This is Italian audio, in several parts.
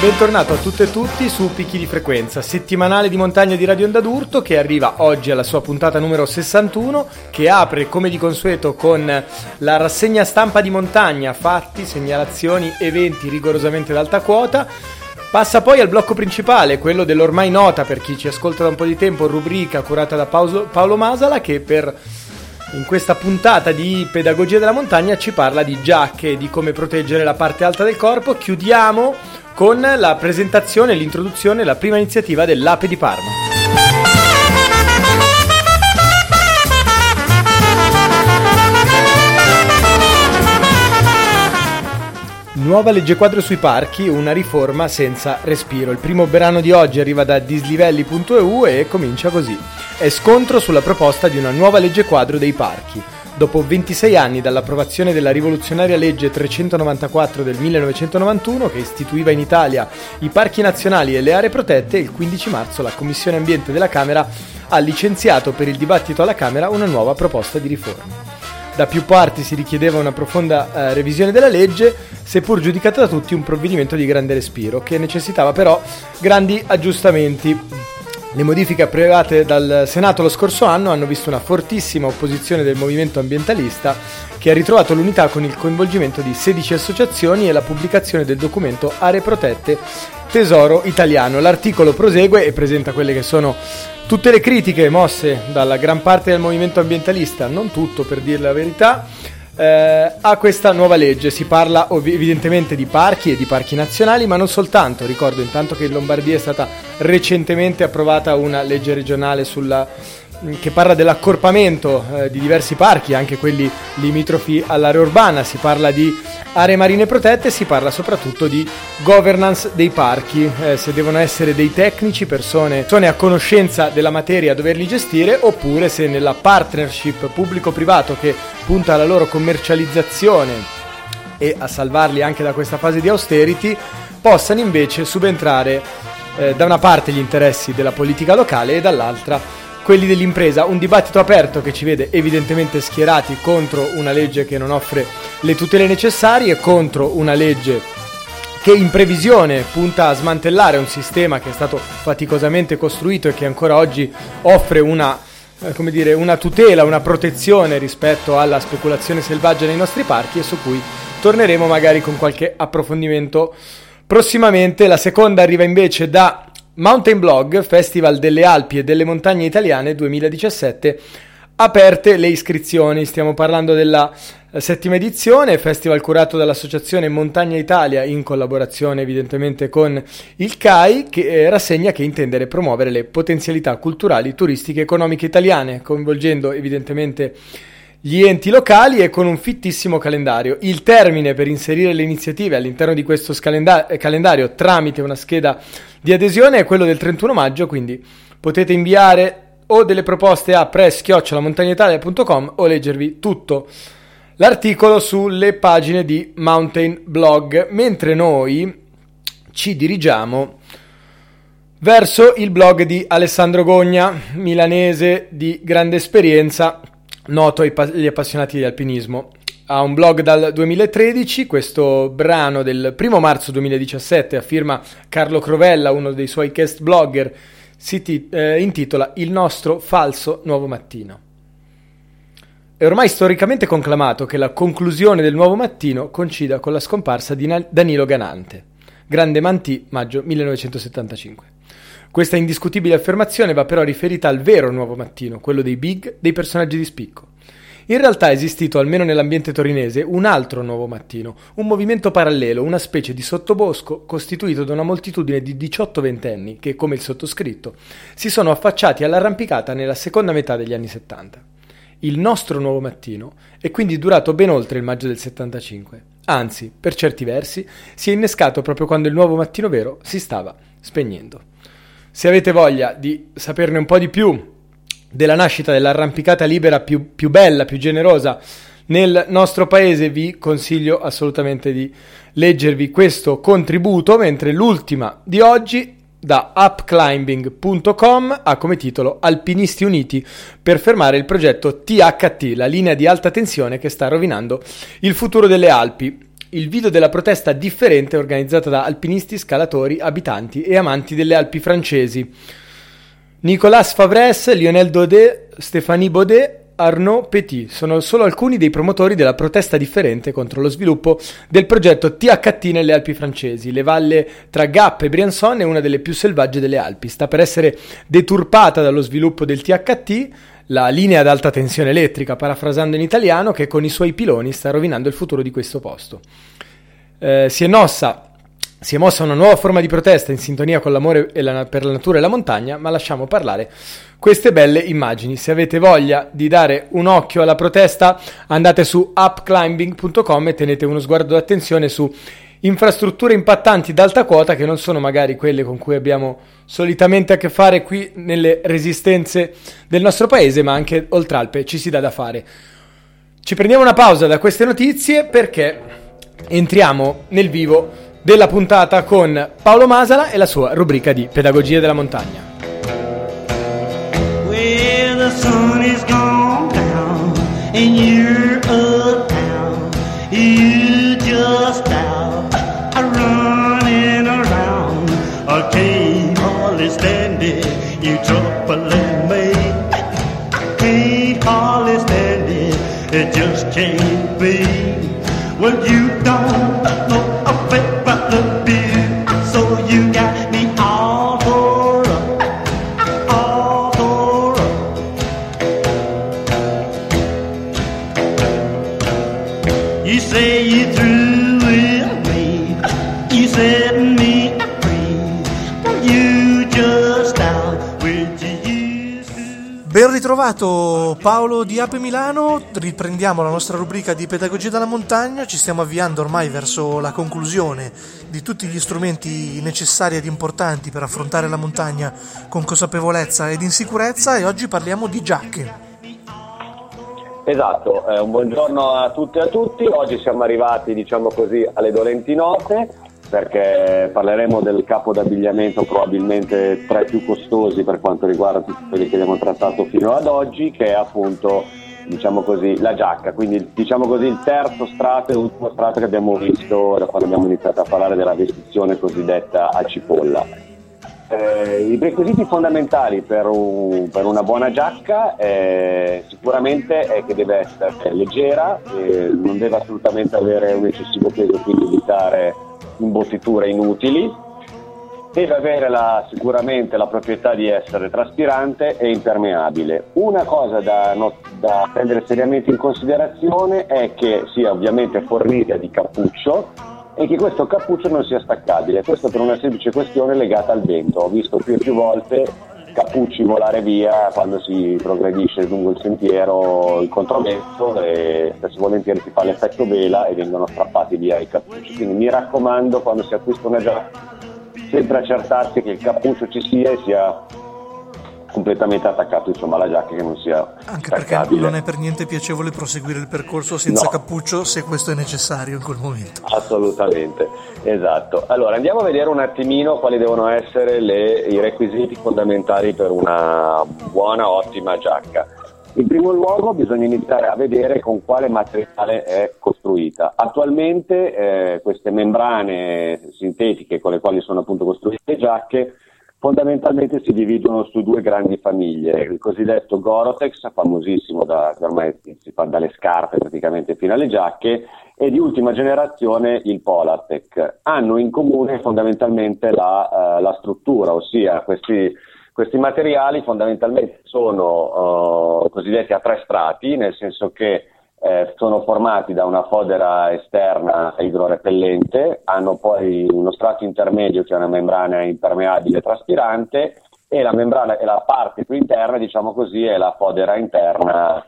Bentornato a tutte e tutti su Picchi di Frequenza, settimanale di montagna di Radio Onda d'Urto che arriva oggi alla sua puntata numero 61 che apre come di consueto con la rassegna stampa di montagna, fatti, segnalazioni, eventi rigorosamente d'alta quota. Passa poi al blocco principale, quello dell'ormai nota per chi ci ascolta da un po' di tempo, rubrica curata da Paolo Masala che per in questa puntata di Pedagogia della montagna ci parla di giacche e di come proteggere la parte alta del corpo. Chiudiamo con la presentazione, l'introduzione, la prima iniziativa dell'Ape di Parma. Nuova legge quadro sui parchi, una riforma senza respiro. Il primo brano di oggi arriva da dislivelli.eu e comincia così. È scontro sulla proposta di una nuova legge quadro dei parchi. Dopo 26 anni dall'approvazione della rivoluzionaria legge 394 del 1991 che istituiva in Italia i parchi nazionali e le aree protette, il 15 marzo la Commissione Ambiente della Camera ha licenziato per il dibattito alla Camera una nuova proposta di riforma. Da più parti si richiedeva una profonda eh, revisione della legge, seppur giudicata da tutti un provvedimento di grande respiro, che necessitava però grandi aggiustamenti le modifiche approvate dal Senato lo scorso anno hanno visto una fortissima opposizione del movimento ambientalista che ha ritrovato l'unità con il coinvolgimento di 16 associazioni e la pubblicazione del documento Aree Protette Tesoro Italiano. L'articolo prosegue e presenta quelle che sono tutte le critiche mosse dalla gran parte del movimento ambientalista, non tutto per dire la verità, eh, a questa nuova legge. Si parla ov- evidentemente di parchi e di parchi nazionali, ma non soltanto. Ricordo intanto che in Lombardia è stata recentemente approvata una legge regionale sulla che parla dell'accorpamento eh, di diversi parchi, anche quelli limitrofi all'area urbana, si parla di aree marine protette, si parla soprattutto di governance dei parchi, eh, se devono essere dei tecnici, persone, persone a conoscenza della materia a doverli gestire, oppure se nella partnership pubblico-privato che punta alla loro commercializzazione e a salvarli anche da questa fase di austerity, possano invece subentrare eh, da una parte gli interessi della politica locale e dall'altra quelli dell'impresa, un dibattito aperto che ci vede evidentemente schierati contro una legge che non offre le tutele necessarie, contro una legge che in previsione punta a smantellare un sistema che è stato faticosamente costruito e che ancora oggi offre una, eh, dire, una tutela, una protezione rispetto alla speculazione selvaggia nei nostri parchi e su cui torneremo magari con qualche approfondimento prossimamente. La seconda arriva invece da Mountain Blog, Festival delle Alpi e delle Montagne Italiane 2017, aperte le iscrizioni. Stiamo parlando della eh, settima edizione, festival curato dall'Associazione Montagna Italia in collaborazione evidentemente con il CAI, che eh, rassegna che intende promuovere le potenzialità culturali, turistiche economiche italiane, coinvolgendo evidentemente gli enti locali e con un fittissimo calendario. Il termine per inserire le iniziative all'interno di questo scalenda- calendario tramite una scheda di adesione è quello del 31 maggio, quindi potete inviare o delle proposte a press-montagnitalia.com o leggervi tutto l'articolo sulle pagine di Mountain Blog, mentre noi ci dirigiamo verso il blog di Alessandro Gogna, milanese di grande esperienza noto agli appassionati di alpinismo. Ha un blog dal 2013, questo brano del 1 marzo 2017 a firma Carlo Crovella, uno dei suoi guest blogger, si ti- eh, intitola Il nostro falso nuovo mattino. È ormai storicamente conclamato che la conclusione del nuovo mattino coincida con la scomparsa di Danilo Ganante, Grande Mantì, maggio 1975. Questa indiscutibile affermazione va però riferita al vero nuovo mattino, quello dei big, dei personaggi di spicco. In realtà è esistito, almeno nell'ambiente torinese, un altro nuovo mattino, un movimento parallelo, una specie di sottobosco costituito da una moltitudine di 18 ventenni che, come il sottoscritto, si sono affacciati all'arrampicata nella seconda metà degli anni 70. Il nostro nuovo mattino è quindi durato ben oltre il maggio del 75. Anzi, per certi versi, si è innescato proprio quando il nuovo mattino vero si stava spegnendo. Se avete voglia di saperne un po' di più della nascita dell'arrampicata libera più, più bella, più generosa nel nostro paese, vi consiglio assolutamente di leggervi questo contributo, mentre l'ultima di oggi da upclimbing.com ha come titolo Alpinisti Uniti per fermare il progetto THT, la linea di alta tensione che sta rovinando il futuro delle Alpi. Il video della protesta differente organizzata da alpinisti, scalatori, abitanti e amanti delle Alpi francesi. Nicolas Favres, Lionel Daudet, Stéphanie Baudet Arnaud Petit sono solo alcuni dei promotori della protesta differente contro lo sviluppo del progetto THT nelle Alpi francesi. Le valle tra Gap e Briançon è una delle più selvagge delle Alpi. Sta per essere deturpata dallo sviluppo del THT, la linea ad alta tensione elettrica, parafrasando in italiano, che con i suoi piloni sta rovinando il futuro di questo posto. Eh, si è mossa si è mossa una nuova forma di protesta in sintonia con l'amore la, per la natura e la montagna, ma lasciamo parlare queste belle immagini. Se avete voglia di dare un occhio alla protesta, andate su upclimbing.com e tenete uno sguardo d'attenzione su infrastrutture impattanti d'alta quota che non sono magari quelle con cui abbiamo solitamente a che fare qui nelle resistenze del nostro paese, ma anche oltre Alpe ci si dà da fare. Ci prendiamo una pausa da queste notizie perché entriamo nel vivo della puntata con Paolo Masala e la sua rubrica di Pedagogia della Montagna. Well, the Ritrovato Paolo di Ape Milano, riprendiamo la nostra rubrica di pedagogia della montagna, ci stiamo avviando ormai verso la conclusione di tutti gli strumenti necessari ed importanti per affrontare la montagna con consapevolezza ed in sicurezza e oggi parliamo di giacche. Esatto, eh, un buongiorno a tutti e a tutti, oggi siamo arrivati diciamo così alle dolenti note perché parleremo del capo d'abbigliamento probabilmente tra i più costosi per quanto riguarda tutti quelli che abbiamo trattato fino ad oggi, che è appunto diciamo così, la giacca, quindi diciamo così il terzo strato e l'ultimo strato che abbiamo visto da quando abbiamo iniziato a parlare della vestizione cosiddetta a cipolla. Eh, I requisiti fondamentali per, un, per una buona giacca eh, sicuramente è che deve essere leggera, eh, non deve assolutamente avere un eccessivo peso, quindi evitare imbottiture inutili, deve avere la, sicuramente la proprietà di essere traspirante e impermeabile. Una cosa da, da, prendere seriamente in considerazione è che sia ovviamente fornita di cappuccio e che questo cappuccio non sia staccabile. Questo per una semplice questione legata al vento. Ho visto più e più volte cappucci volare via quando si progredisce lungo il sentiero il controverso e spesso volentieri si fa l'effetto vela e vengono strappati via i cappucci. Quindi mi raccomando quando si acquista una giacca sempre accertarsi che il cappuccio ci sia e sia completamente attaccato insomma alla giacca che non sia anche perché non è per niente piacevole proseguire il percorso senza no. cappuccio se questo è necessario in quel momento assolutamente esatto allora andiamo a vedere un attimino quali devono essere le, i requisiti fondamentali per una buona ottima giacca in primo luogo bisogna iniziare a vedere con quale materiale è costruita. Attualmente eh, queste membrane sintetiche con le quali sono appunto costruite le giacche fondamentalmente si dividono su due grandi famiglie, il cosiddetto Gorotex, famosissimo da, ormai si fa dalle scarpe praticamente fino alle giacche, e di ultima generazione il Polartec. Hanno in comune fondamentalmente la, uh, la struttura, ossia questi, questi, materiali fondamentalmente sono uh, cosiddetti a tre strati, nel senso che eh, sono formati da una fodera esterna idrorepellente, hanno poi uno strato intermedio che è una membrana impermeabile traspirante e la, membrana, e la parte più interna, diciamo così, è la fodera interna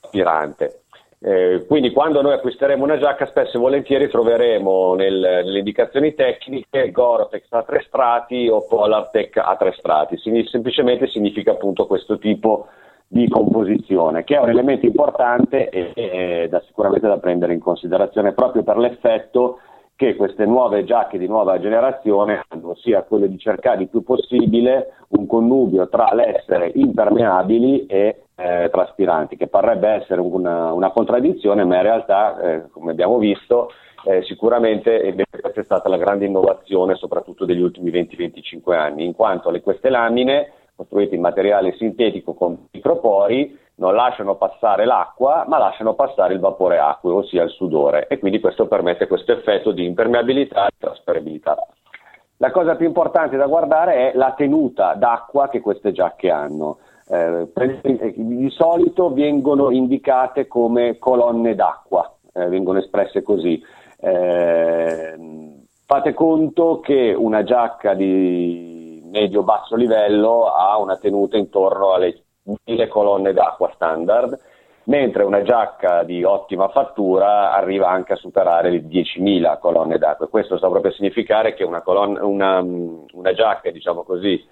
aspirante. Eh, quindi quando noi acquisteremo una giacca spesso e volentieri troveremo nel, nelle indicazioni tecniche Gore-Tex a tre strati o Polartec a tre strati, Sign- semplicemente significa appunto questo tipo di composizione che è un elemento importante e, e da, sicuramente da prendere in considerazione proprio per l'effetto che queste nuove giacche di nuova generazione hanno, sia quello di cercare il più possibile un connubio tra l'essere impermeabili e eh, traspiranti, che parrebbe essere una, una, contraddizione, ma in realtà, eh, come abbiamo visto, eh, sicuramente questa è stata la grande innovazione, soprattutto degli ultimi 20-25 anni, in quanto le, queste lamine, costruite in materiale sintetico con micropori, non lasciano passare l'acqua, ma lasciano passare il vapore acqueo, ossia il sudore, e quindi questo permette questo effetto di impermeabilità e trasferibilità. La cosa più importante da guardare è la tenuta d'acqua che queste giacche hanno. Eh, di solito vengono indicate come colonne d'acqua, eh, vengono espresse così. Eh, fate conto che una giacca di medio-basso livello ha una tenuta intorno alle 1000 colonne d'acqua standard, mentre una giacca di ottima fattura arriva anche a superare le 10.000 colonne d'acqua. Questo sta proprio a significare che una, colonna, una, una giacca, diciamo così,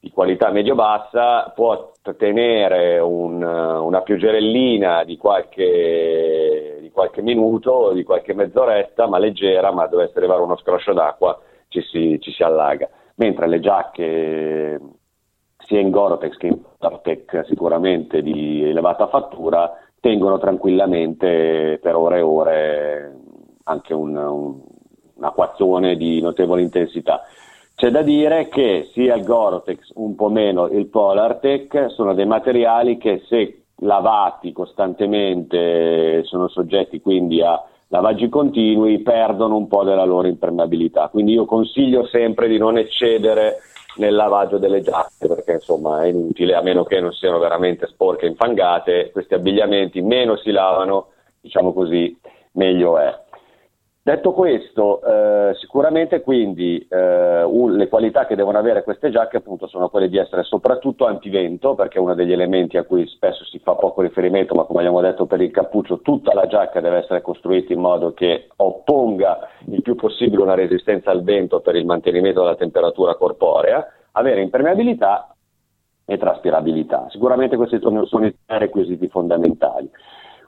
di qualità medio-bassa può tenere un, una pioggerellina di qualche, di qualche minuto di qualche mezz'oretta, ma leggera, ma dovesse arrivare uno scroscio d'acqua ci si, ci si allaga. Mentre le giacche sia in Gorotex che in Tartec sicuramente di elevata fattura, tengono tranquillamente per ore e ore anche un, un, un acquazzone di notevole intensità. C'è da dire che sia il Gorotex, un po' meno il Polartec, sono dei materiali che se lavati costantemente sono soggetti quindi a lavaggi continui, perdono un po' della loro impermeabilità. Quindi io consiglio sempre di non eccedere nel lavaggio delle giacche perché insomma è inutile a meno che non siano veramente sporche e infangate questi abbigliamenti meno si lavano diciamo così meglio è detto questo eh, sicuramente quindi eh, un, le qualità che devono avere queste giacche appunto sono quelle di essere soprattutto antivento perché è uno degli elementi a cui spesso si fa poco riferimento ma come abbiamo detto per il cappuccio tutta la giacca deve essere costruita in modo che opponga il più possibile una resistenza al vento per il mantenimento della temperatura corporea, avere impermeabilità e traspirabilità. Sicuramente questi sono, i requisiti fondamentali.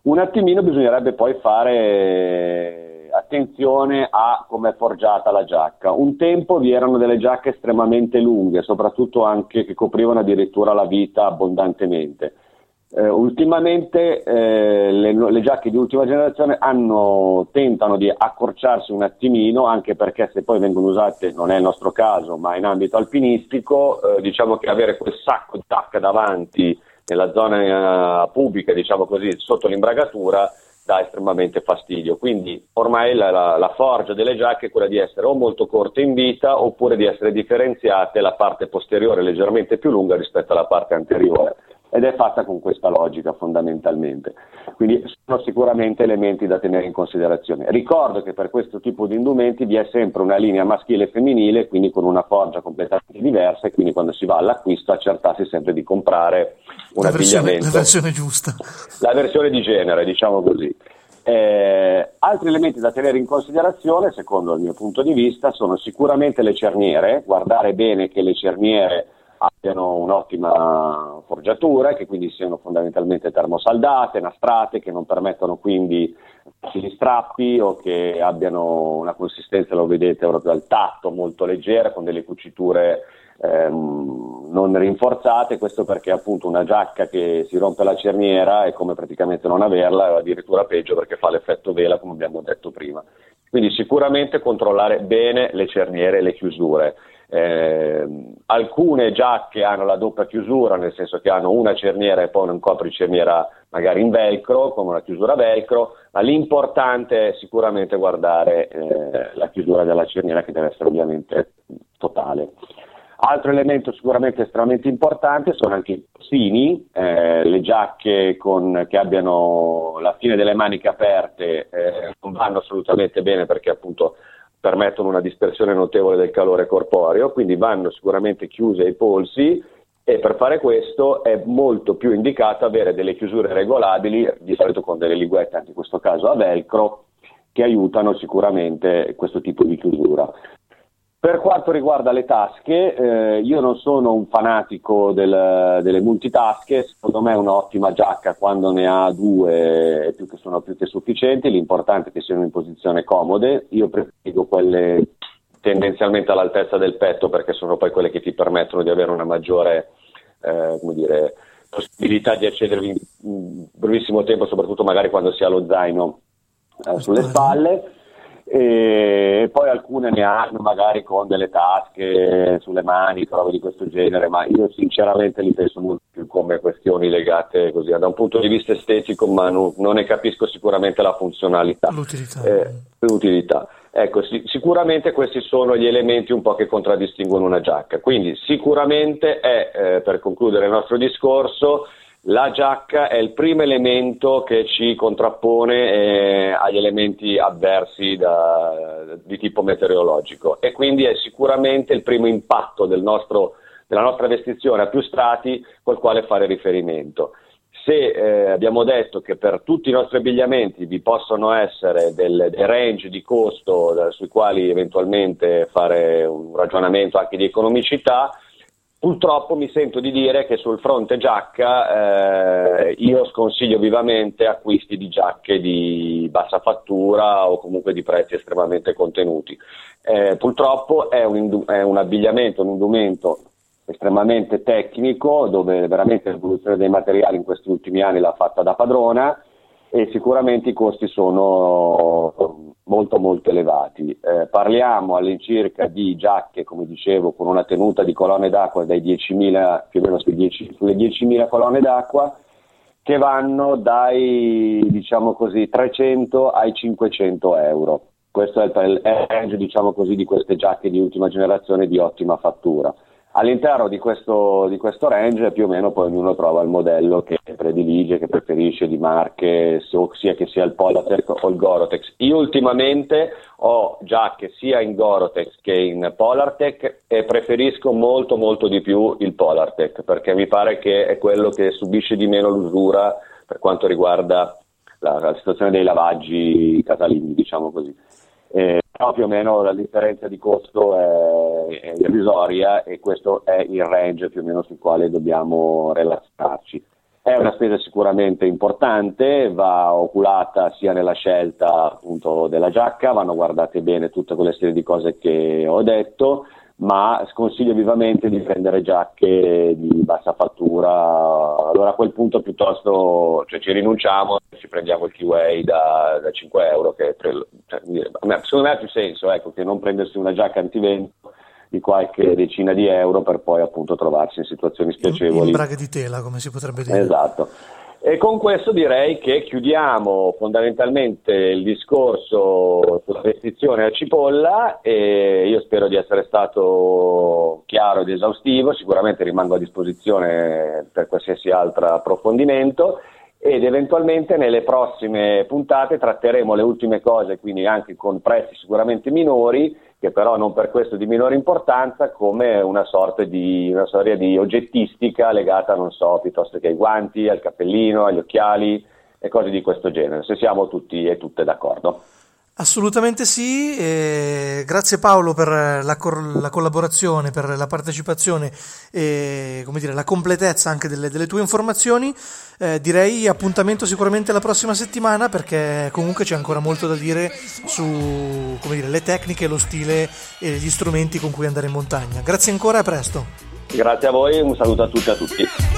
Un attimino bisognerebbe poi fare attenzione a come è forgiata la giacca. Un tempo vi erano delle giacche estremamente lunghe, soprattutto anche che coprivano addirittura la vita abbondantemente. Eh, ultimamente eh, le, le, giacche di ultima generazione hanno, tentano di accorciarsi un attimino, anche perché se poi vengono usate, non è il nostro caso, ma in ambito alpinistico, eh, diciamo che avere quel sacco di tacca davanti nella zona eh, pubblica, diciamo così, sotto l'imbragatura, dà estremamente fastidio. Quindi ormai la, la, la, forgia delle giacche è quella di essere o molto corte in vita oppure di essere differenziate la parte posteriore leggermente più lunga rispetto alla parte anteriore ed è fatta con questa logica fondamentalmente. Quindi sono sicuramente elementi da tenere in considerazione. Ricordo che per questo tipo di indumenti vi è sempre una linea maschile e femminile, quindi con una forgia completamente diversa e quindi quando si va all'acquisto accertarsi sempre di comprare un la. Versione, la versione giusta. La versione di genere, diciamo così. Eh, altri elementi da tenere in considerazione, secondo il mio punto di vista, sono sicuramente le cerniere, guardare bene che le cerniere abbiano un'ottima forgiatura, che quindi siano fondamentalmente termosaldate, nastrate, che non permettono quindi facili strappi o che abbiano una consistenza, lo vedete proprio al tatto, molto leggera, con delle cuciture ehm, non rinforzate, questo perché appunto una giacca che si rompe la cerniera è come praticamente non averla, o addirittura peggio perché fa l'effetto vela, come abbiamo detto prima. Quindi sicuramente controllare bene le cerniere e le chiusure. Eh, alcune giacche hanno la doppia chiusura, nel senso che hanno una cerniera e poi un copricerniera magari in velcro, come una chiusura velcro, ma l'importante è sicuramente guardare eh, la chiusura della cerniera che deve essere ovviamente totale. Altro elemento sicuramente estremamente importante sono anche i postini, eh, le giacche con, che abbiano la fine delle maniche aperte eh, non vanno assolutamente bene perché appunto permettono una dispersione notevole del calore corporeo, quindi vanno sicuramente chiuse ai polsi e per fare questo è molto più indicato avere delle chiusure regolabili, di solito con delle linguette, anche in questo caso a velcro, che aiutano sicuramente questo tipo di chiusura. Per quanto riguarda le tasche, eh, io non sono un fanatico del, delle multitasche, secondo me è un'ottima giacca quando ne ha due più che sono più che sufficienti, l'importante è che siano in posizione comode, io preferisco quelle tendenzialmente all'altezza del petto perché sono poi quelle che ti permettono di avere una maggiore eh, dire, possibilità di accedervi in brevissimo tempo, soprattutto magari quando si ha lo zaino eh, sulle spalle e poi alcune ne hanno magari con delle tasche sulle mani, cose di questo genere, ma io sinceramente li penso molto più come questioni legate così da un punto di vista estetico, ma non, non ne capisco sicuramente la funzionalità. L'utilità. Eh, l'utilità. Ecco, sì, sicuramente questi sono gli elementi un po' che contraddistinguono una giacca. Quindi sicuramente è, eh, per concludere il nostro discorso, la giacca è il primo elemento che ci contrappone eh, agli elementi avversi da, di tipo meteorologico e quindi è sicuramente il primo impatto del nostro, della nostra vestizione a più strati col quale fare riferimento. Se eh, abbiamo detto che per tutti i nostri abbigliamenti vi possono essere dei range di costo da, sui quali eventualmente fare un ragionamento anche di economicità, Purtroppo mi sento di dire che sul fronte giacca eh, io sconsiglio vivamente acquisti di giacche di bassa fattura o comunque di prezzi estremamente contenuti. Eh, purtroppo è un, è un abbigliamento, un indumento estremamente tecnico dove veramente l'evoluzione dei materiali in questi ultimi anni l'ha fatta da padrona e sicuramente i costi sono molto molto elevati. Eh, parliamo all'incirca di giacche, come dicevo, con una tenuta di colonne d'acqua dai 10.000, più o meno 10, sulle 10.000 colonne d'acqua, che vanno dai diciamo così, 300 ai 500 euro. Questo è il range diciamo così, di queste giacche di ultima generazione di ottima fattura. All'interno di questo, di questo, range più o meno poi ognuno trova il modello che predilige, che preferisce di marche, sia che sia il Polartec o il Gorotex. Io ultimamente ho giacche sia in Gorotex che in Polartec e preferisco molto molto di più il Polartec perché mi pare che è quello che subisce di meno l'usura per quanto riguarda la, la situazione dei lavaggi casalinghi, diciamo così. Eh, però più o meno la differenza di costo è, è irrisoria e questo è il range più o meno sul quale dobbiamo relazionarci. È una spesa sicuramente importante, va oculata sia nella scelta appunto della giacca, vanno guardate bene tutte quelle serie di cose che ho detto, ma sconsiglio vivamente di prendere giacche di bassa fattura. Allora a quel punto piuttosto cioè, ci rinunciamo e ci prendiamo il keyway da, da 5 euro, che pre, cioè, secondo me ha più senso ecco, che non prendersi una giacca antivento di qualche decina di euro per poi appunto trovarsi in situazioni spiacevoli. In braghe di tela, come si potrebbe dire. Esatto. E con questo direi che chiudiamo fondamentalmente il discorso sulla restrizione a cipolla e io spero di essere stato chiaro ed esaustivo, sicuramente rimango a disposizione per qualsiasi altro approfondimento ed eventualmente nelle prossime puntate tratteremo le ultime cose, quindi anche con prezzi sicuramente minori che però non per questo di minore importanza, come una sorta di una storia di oggettistica legata, non so, piuttosto che ai guanti, al cappellino, agli occhiali e cose di questo genere, se siamo tutti e tutte d'accordo. Assolutamente sì, e grazie Paolo per la, cor- la, collaborazione, per la partecipazione e dire, la completezza anche delle, delle tue informazioni. Eh, direi appuntamento sicuramente la prossima settimana perché comunque c'è ancora molto da dire su dire, le tecniche, lo stile e gli strumenti con cui andare in montagna. Grazie ancora e a presto. Grazie a voi, un saluto a tutti e a tutti.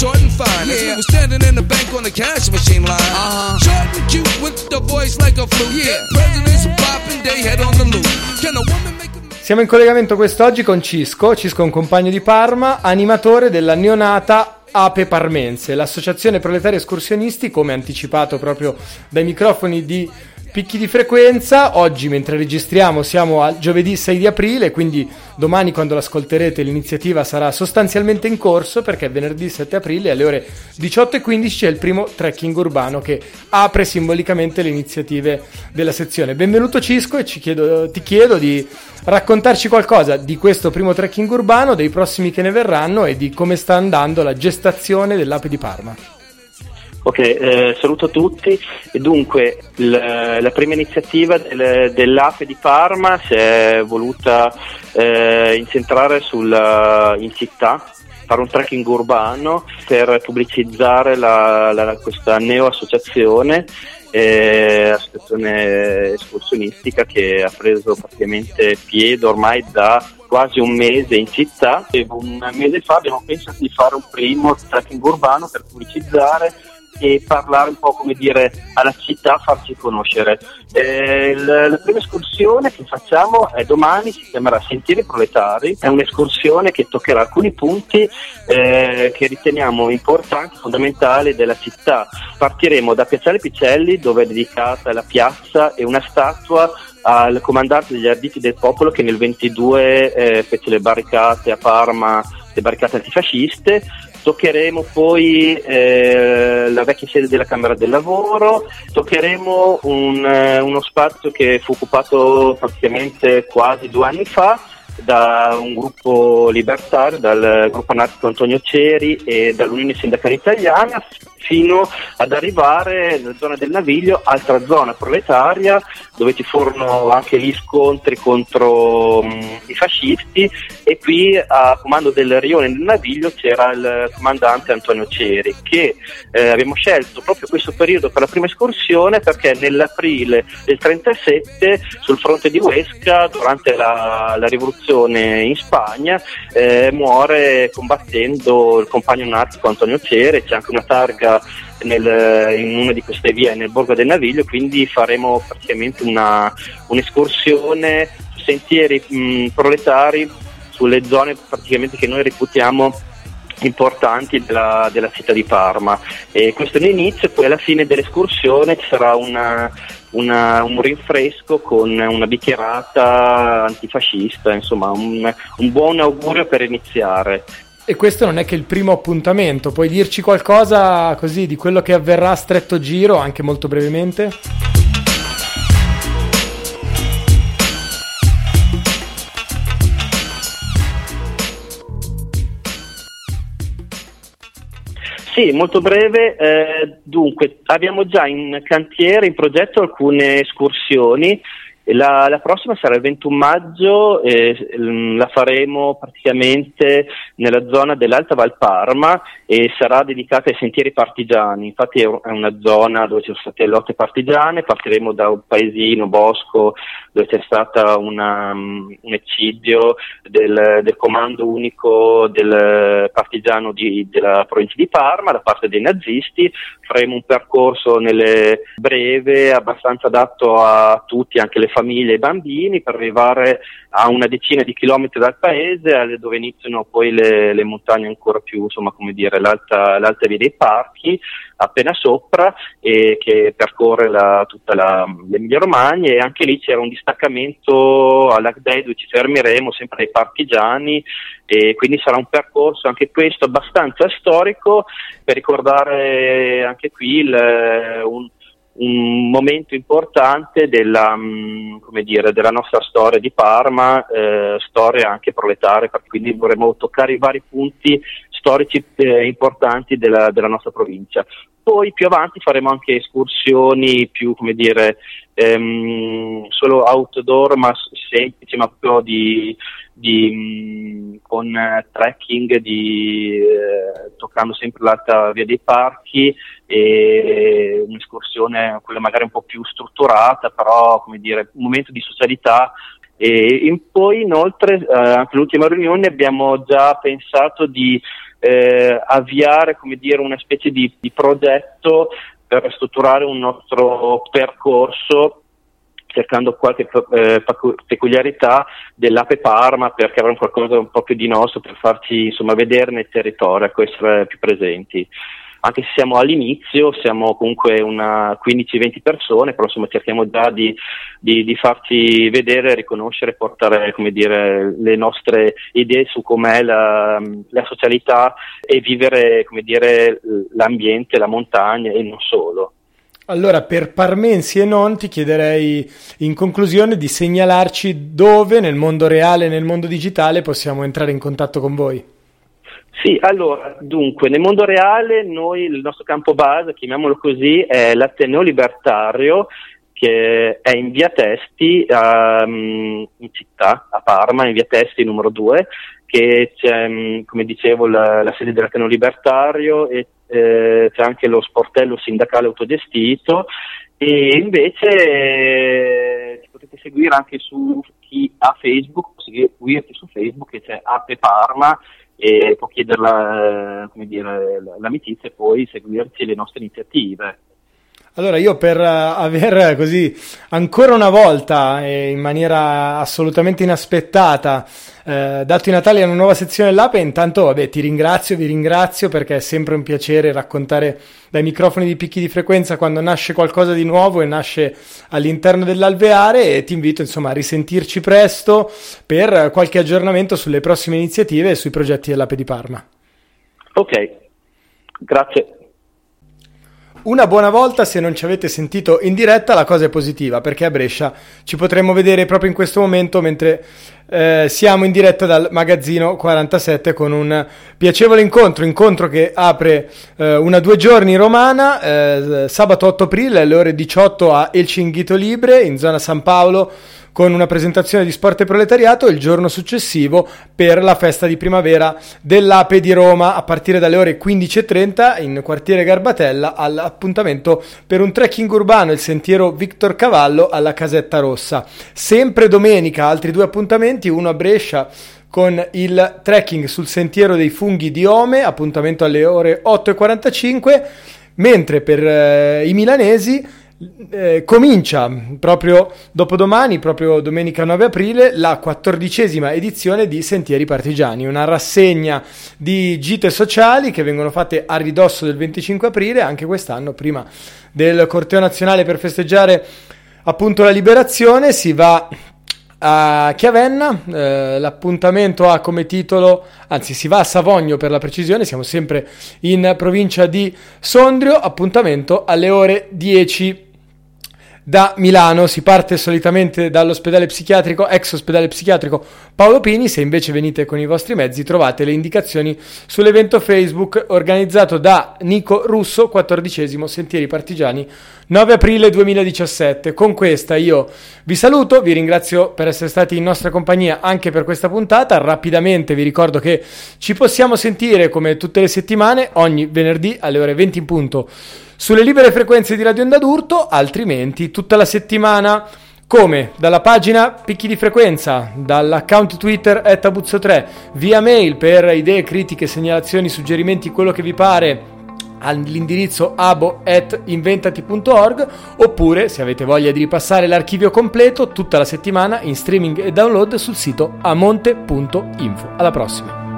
Short and fine. Yeah. As we were standing in the bank on the cash machine line. Uh-huh. Short and cute with the voice like a flute. Yeah. Presidents popping, they head on the loop. Can a woman make a siamo in collegamento quest'oggi con Cisco, Cisco è un compagno di Parma, animatore della neonata Ape Parmense, l'associazione proletaria escursionisti, come anticipato proprio dai microfoni di picchi di frequenza. Oggi, mentre registriamo, siamo al giovedì 6 di aprile, quindi domani, quando l'ascolterete, l'iniziativa sarà sostanzialmente in corso perché venerdì 7 aprile alle ore 18.15 c'è il primo trekking urbano che apre simbolicamente le iniziative della sezione. Benvenuto Cisco e chiedo, ti chiedo di raccontarci qualcosa di questo primo trekking urbano, dei prossimi che ne verranno e di come sta andando la gestazione dell'ape di Parma. Ok, eh, saluto tutti. Dunque, l- la prima iniziativa del, dell'APE di Parma si è voluta eh, incentrare sul, in città, fare un trekking urbano per pubblicizzare la, la, questa neo-associazione, eh, associazione escursionistica che ha preso praticamente piede ormai da quasi un mese in città e un mese fa abbiamo pensato di fare un primo trekking urbano per pubblicizzare e parlare un po' come dire alla città, farci conoscere. Eh, la, prima escursione che facciamo è domani, si chiamerà Sentieri Proletari, è un'escursione che toccherà alcuni punti eh, che riteniamo importanti, fondamentali della città. Partiremo da Piazzale Picelli dove è dedicata la piazza e una statua al comandante degli arditi del popolo che nel 22 eh, fece le barricate a Parma, le barricate antifasciste Toccheremo poi eh, la vecchia sede della Camera del Lavoro, toccheremo un, eh, uno spazio che fu occupato praticamente quasi due anni fa da un gruppo libertario, dal gruppo anarchico Antonio Ceri e dall'Unione Sindacale Italiana fino ad arrivare nella zona del Naviglio, altra zona proletaria dove ci furono anche gli scontri contro mh, i fascisti e qui a comando del rione del Naviglio c'era il comandante Antonio Ceri che eh, abbiamo scelto proprio questo periodo per la prima escursione perché nell'aprile del 37 sul fronte di Huesca durante la, la rivoluzione in Spagna eh, muore combattendo il compagno anarchico Antonio Ceri, c'è anche una targa nel, in una di queste vie nel Borgo del Naviglio, quindi faremo praticamente una, un'escursione su sentieri mh, proletari sulle zone praticamente che noi reputiamo importanti della, della, città di Parma. E questo è l'inizio, poi alla fine dell'escursione ci sarà una, una, un rinfresco con una bicchierata antifascista, insomma un, un buon augurio per iniziare. E questo non è che il primo appuntamento, puoi dirci qualcosa così di quello che avverrà a stretto giro, anche molto brevemente? Sì, molto breve. Eh, dunque, abbiamo già in cantiere, in progetto alcune escursioni la, la, prossima sarà il 21 maggio, eh, la faremo praticamente nella zona dell'Alta Valparma e sarà dedicata ai sentieri partigiani. Infatti è una zona dove ci sono state lotte partigiane, partiremo da un paesino, Bosco, dove c'è stato um, un eccidio del, del, comando unico del partigiano di, della provincia di Parma da parte dei nazisti. Faremo un percorso nelle breve, abbastanza adatto a tutti, anche le famiglie e i bambini, per arrivare a una decina di chilometri dal paese, dove iniziano poi le, le montagne ancora più, insomma, come dire, l'alta, l'alta via dei parchi, appena sopra, e che percorre la, tutta la, l'Emilia Romagna, e anche lì c'era un distaccamento all'Agdei dove ci fermeremo, sempre dai partigiani, e quindi sarà un percorso anche questo abbastanza storico per ricordare anche qui il, un, un momento importante della, mm, dire, della, nostra storia di Parma, eh, storia anche proletaria, quindi vorremmo toccare i vari punti storici eh, importanti della, della, nostra provincia. Poi più avanti faremo anche escursioni più, come dire, ehm, solo outdoor ma semplici, ma proprio di, di, mm, con trekking, di, eh, toccando sempre l'alta via dei parchi e un'escursione, quella magari un po' più strutturata, però come dire, un momento di socialità. E poi inoltre, eh, anche l'ultima riunione abbiamo già pensato di eh, avviare come dire, una specie di, di progetto per strutturare un nostro percorso cercando qualche eh, peculiarità dell'Ape Parma perché avremo qualcosa un po' più di nostro per farci insomma vedere nel territorio, ecco, essere più presenti. Anche se siamo all'inizio, siamo comunque una 15-20 persone, però insomma cerchiamo già di, di, di farci vedere, riconoscere, portare dire, le nostre idee su com'è la, la socialità e vivere dire, l'ambiente, la montagna e non solo. Allora, per parmensi e non, ti chiederei in conclusione di segnalarci dove nel mondo reale e nel mondo digitale possiamo entrare in contatto con voi. Sì, allora, dunque, nel mondo reale noi, il nostro campo base, chiamiamolo così, è l'Ateneo Libertario, che è in via Testi, um, in città, a Parma, in via Testi numero 2, che c'è, um, come dicevo, la, la sede dell'Ateneo Libertario e eh, c'è anche lo sportello sindacale autogestito. E invece eh, potete seguire anche su chi ha Facebook, seguirci su Facebook che c'è Ape Parma e può chiedere dire, l'amicizia e poi seguirci le nostre iniziative. Allora io per uh, aver così ancora una volta e in maniera assolutamente inaspettata eh, dato i Natali a una nuova sezione dell'Ape, intanto vabbè ti ringrazio, vi ringrazio perché è sempre un piacere raccontare dai microfoni di picchi di frequenza quando nasce qualcosa di nuovo e nasce all'interno dell'alveare e ti invito insomma a risentirci presto per qualche aggiornamento sulle prossime iniziative e sui progetti dell'Ape di Parma. Ok, grazie. Una buona volta, se non ci avete sentito in diretta, la cosa è positiva perché a Brescia ci potremmo vedere proprio in questo momento mentre eh, siamo in diretta dal magazzino 47 con un piacevole incontro, incontro che apre eh, una due giorni romana, eh, sabato 8 aprile alle ore 18 a El Cinghito Libre in zona San Paolo con una presentazione di Sport e Proletariato il giorno successivo per la festa di primavera dell'Ape di Roma a partire dalle ore 15.30 in quartiere Garbatella all'appuntamento per un trekking urbano il sentiero Victor Cavallo alla Casetta Rossa. Sempre domenica altri due appuntamenti, uno a Brescia con il trekking sul sentiero dei funghi di Ome, appuntamento alle ore 8.45, mentre per eh, i milanesi eh, comincia proprio dopodomani, proprio domenica 9 aprile, la quattordicesima edizione di Sentieri Partigiani, una rassegna di gite sociali che vengono fatte a ridosso del 25 aprile, anche quest'anno, prima del corteo nazionale per festeggiare appunto la liberazione, si va a Chiavenna, eh, l'appuntamento ha come titolo, anzi si va a Savogno per la precisione, siamo sempre in provincia di Sondrio, appuntamento alle ore 10 da Milano. Si parte solitamente dall'ospedale psichiatrico, ex ospedale psichiatrico Paolo Pini, se invece venite con i vostri mezzi trovate le indicazioni sull'evento Facebook organizzato da Nico Russo, 14 Sentieri Partigiani, 9 aprile 2017. Con questa io vi saluto, vi ringrazio per essere stati in nostra compagnia anche per questa puntata, rapidamente vi ricordo che ci possiamo sentire come tutte le settimane, ogni venerdì alle ore 20 in punto sulle libere frequenze di Radio Onda d'Urto, altrimenti tutta la settimana. Come? Dalla pagina Picchi di Frequenza, dall'account Twitter @abuzzo3, via mail per idee, critiche, segnalazioni, suggerimenti, quello che vi pare all'indirizzo abo.inventati.org oppure se avete voglia di ripassare l'archivio completo tutta la settimana in streaming e download sul sito amonte.info. Alla prossima!